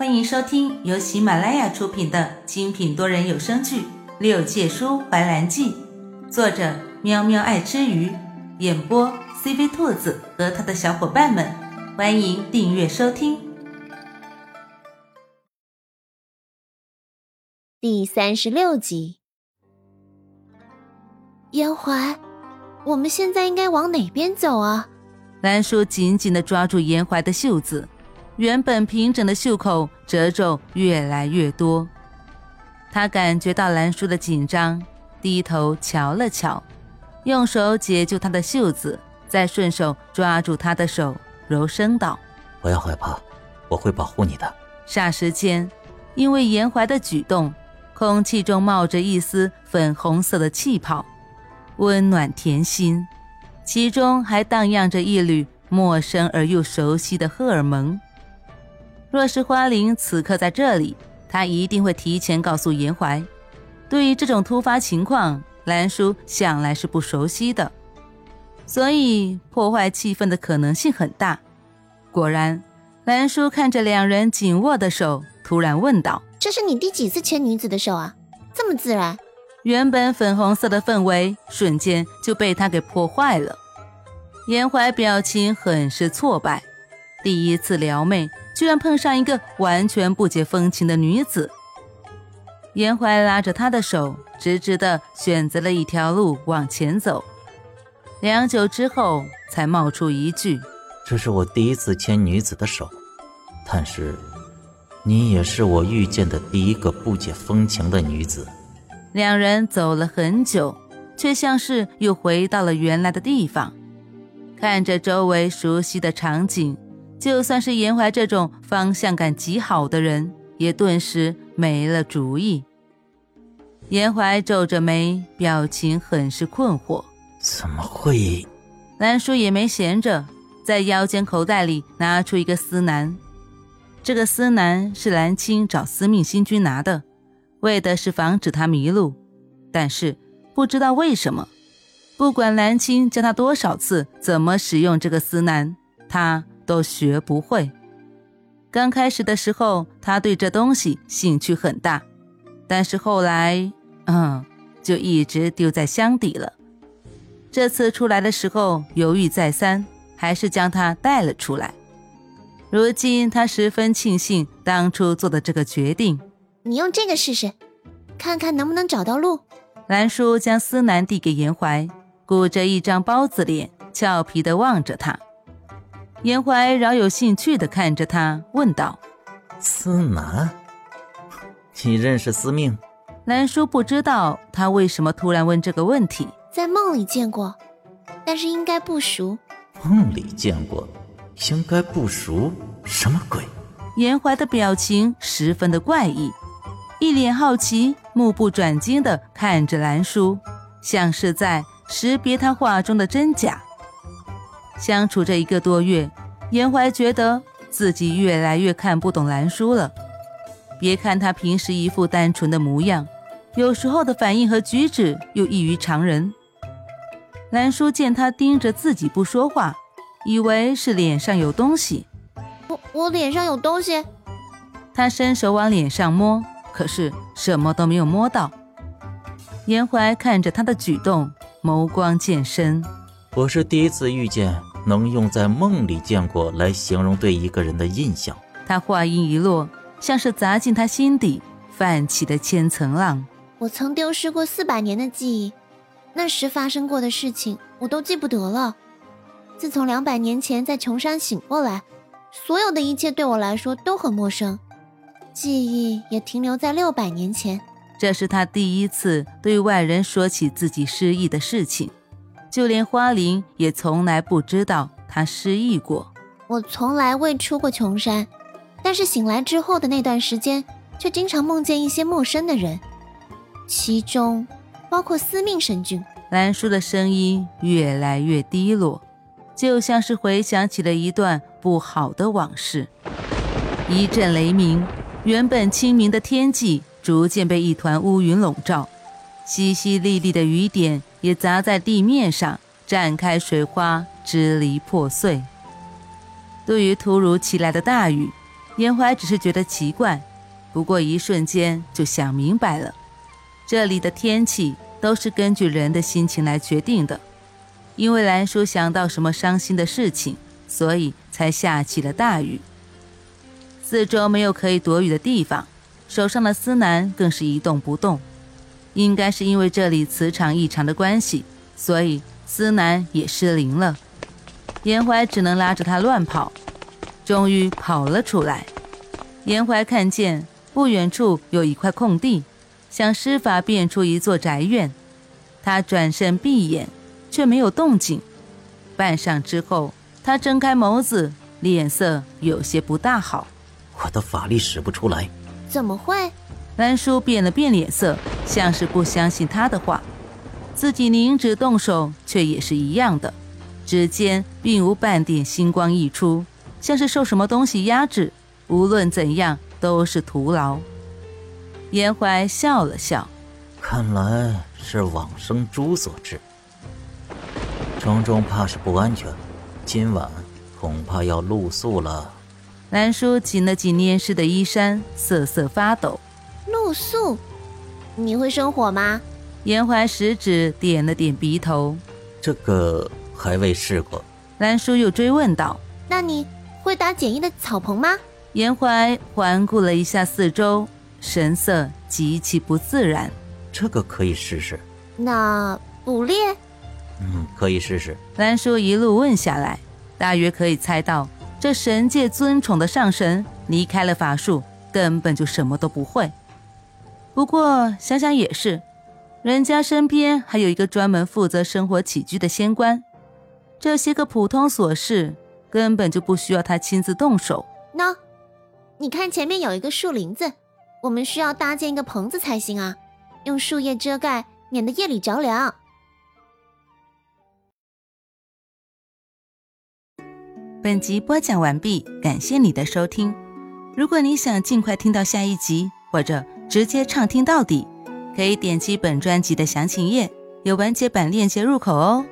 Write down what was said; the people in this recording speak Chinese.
欢迎收听由喜马拉雅出品的精品多人有声剧《六界书怀兰记》，作者喵喵爱吃鱼，演播 CV 兔子和他的小伙伴们。欢迎订阅收听。第三十六集，严怀，我们现在应该往哪边走啊？兰叔紧紧的抓住严怀的袖子。原本平整的袖口褶皱越来越多，他感觉到兰叔的紧张，低头瞧了瞧，用手解救他的袖子，再顺手抓住他的手，柔声道：“不要害怕，我会保护你的。”霎时间，因为严怀的举动，空气中冒着一丝粉红色的气泡，温暖甜心，其中还荡漾着一缕陌生而又熟悉的荷尔蒙。若是花灵此刻在这里，他一定会提前告诉严怀。对于这种突发情况，兰叔向来是不熟悉的，所以破坏气氛的可能性很大。果然，兰叔看着两人紧握的手，突然问道：“这是你第几次牵女子的手啊？这么自然？”原本粉红色的氛围瞬间就被他给破坏了。严怀表情很是挫败，第一次撩妹。居然碰上一个完全不解风情的女子。严怀拉着她的手，直直的选择了一条路往前走。良久之后，才冒出一句：“这是我第一次牵女子的手，但是，你也是我遇见的第一个不解风情的女子。”两人走了很久，却像是又回到了原来的地方，看着周围熟悉的场景。就算是严怀这种方向感极好的人，也顿时没了主意。严怀皱着眉，表情很是困惑。怎么会？兰叔也没闲着，在腰间口袋里拿出一个丝楠。这个丝楠是兰青找司命星君拿的，为的是防止他迷路。但是不知道为什么，不管兰青教他多少次怎么使用这个丝楠，他。都学不会。刚开始的时候，他对这东西兴趣很大，但是后来，嗯，就一直丢在箱底了。这次出来的时候犹豫再三，还是将它带了出来。如今他十分庆幸当初做的这个决定。你用这个试试，看看能不能找到路。兰叔将思南递给严怀，鼓着一张包子脸，俏皮地望着他。严怀饶有兴趣地看着他，问道：“司南，你认识司命？”兰叔不知道他为什么突然问这个问题。在梦里见过，但是应该不熟。梦里见过，应该不熟，什么鬼？严怀的表情十分的怪异，一脸好奇，目不转睛地看着兰叔，像是在识别他话中的真假。相处这一个多月，严怀觉得自己越来越看不懂兰叔了。别看他平时一副单纯的模样，有时候的反应和举止又异于常人。兰叔见他盯着自己不说话，以为是脸上有东西。我我脸上有东西。他伸手往脸上摸，可是什么都没有摸到。严怀看着他的举动，眸光渐深。我是第一次遇见。能用在梦里见过来形容对一个人的印象。他话音一落，像是砸进他心底泛起的千层浪。我曾丢失过四百年的记忆，那时发生过的事情我都记不得了。自从两百年前在琼山醒过来，所有的一切对我来说都很陌生，记忆也停留在六百年前。这是他第一次对外人说起自己失忆的事情。就连花灵也从来不知道他失忆过。我从来未出过琼山，但是醒来之后的那段时间，却经常梦见一些陌生的人，其中包括司命神君。兰叔的声音越来越低落，就像是回想起了一段不好的往事。一阵雷鸣，原本清明的天际逐渐被一团乌云笼罩。淅淅沥沥的雨点也砸在地面上，绽开水花，支离破碎。对于突如其来的大雨，严怀只是觉得奇怪，不过一瞬间就想明白了，这里的天气都是根据人的心情来决定的。因为兰叔想到什么伤心的事情，所以才下起了大雨。四周没有可以躲雨的地方，手上的司南更是一动不动。应该是因为这里磁场异常的关系，所以司南也失灵了。严怀只能拉着他乱跑，终于跑了出来。严怀看见不远处有一块空地，想施法变出一座宅院。他转身闭眼。却没有动静。半晌之后，他睁开眸子，脸色有些不大好。我的法力使不出来。怎么会？兰叔变了变脸色，像是不相信他的话。自己凝指动手，却也是一样的，指尖并无半点星光溢出，像是受什么东西压制。无论怎样，都是徒劳。严怀笑了笑，看来是往生珠所致。城中怕是不安全，今晚恐怕要露宿了。兰叔紧了紧粘湿的衣衫，瑟瑟发抖。露宿？你会生火吗？严怀食指点了点鼻头。这个还未试过。兰叔又追问道：“那你会搭简易的草棚吗？”严怀环顾了一下四周，神色极其不自然。这个可以试试。那捕猎？嗯，可以试试。兰叔一路问下来，大约可以猜到，这神界尊崇的上神离开了法术，根本就什么都不会。不过想想也是，人家身边还有一个专门负责生活起居的仙官，这些个普通琐事根本就不需要他亲自动手。喏，你看前面有一个树林子，我们需要搭建一个棚子才行啊，用树叶遮盖，免得夜里着凉。本集播讲完毕，感谢你的收听。如果你想尽快听到下一集，或者直接畅听到底，可以点击本专辑的详情页，有完结版链接入口哦。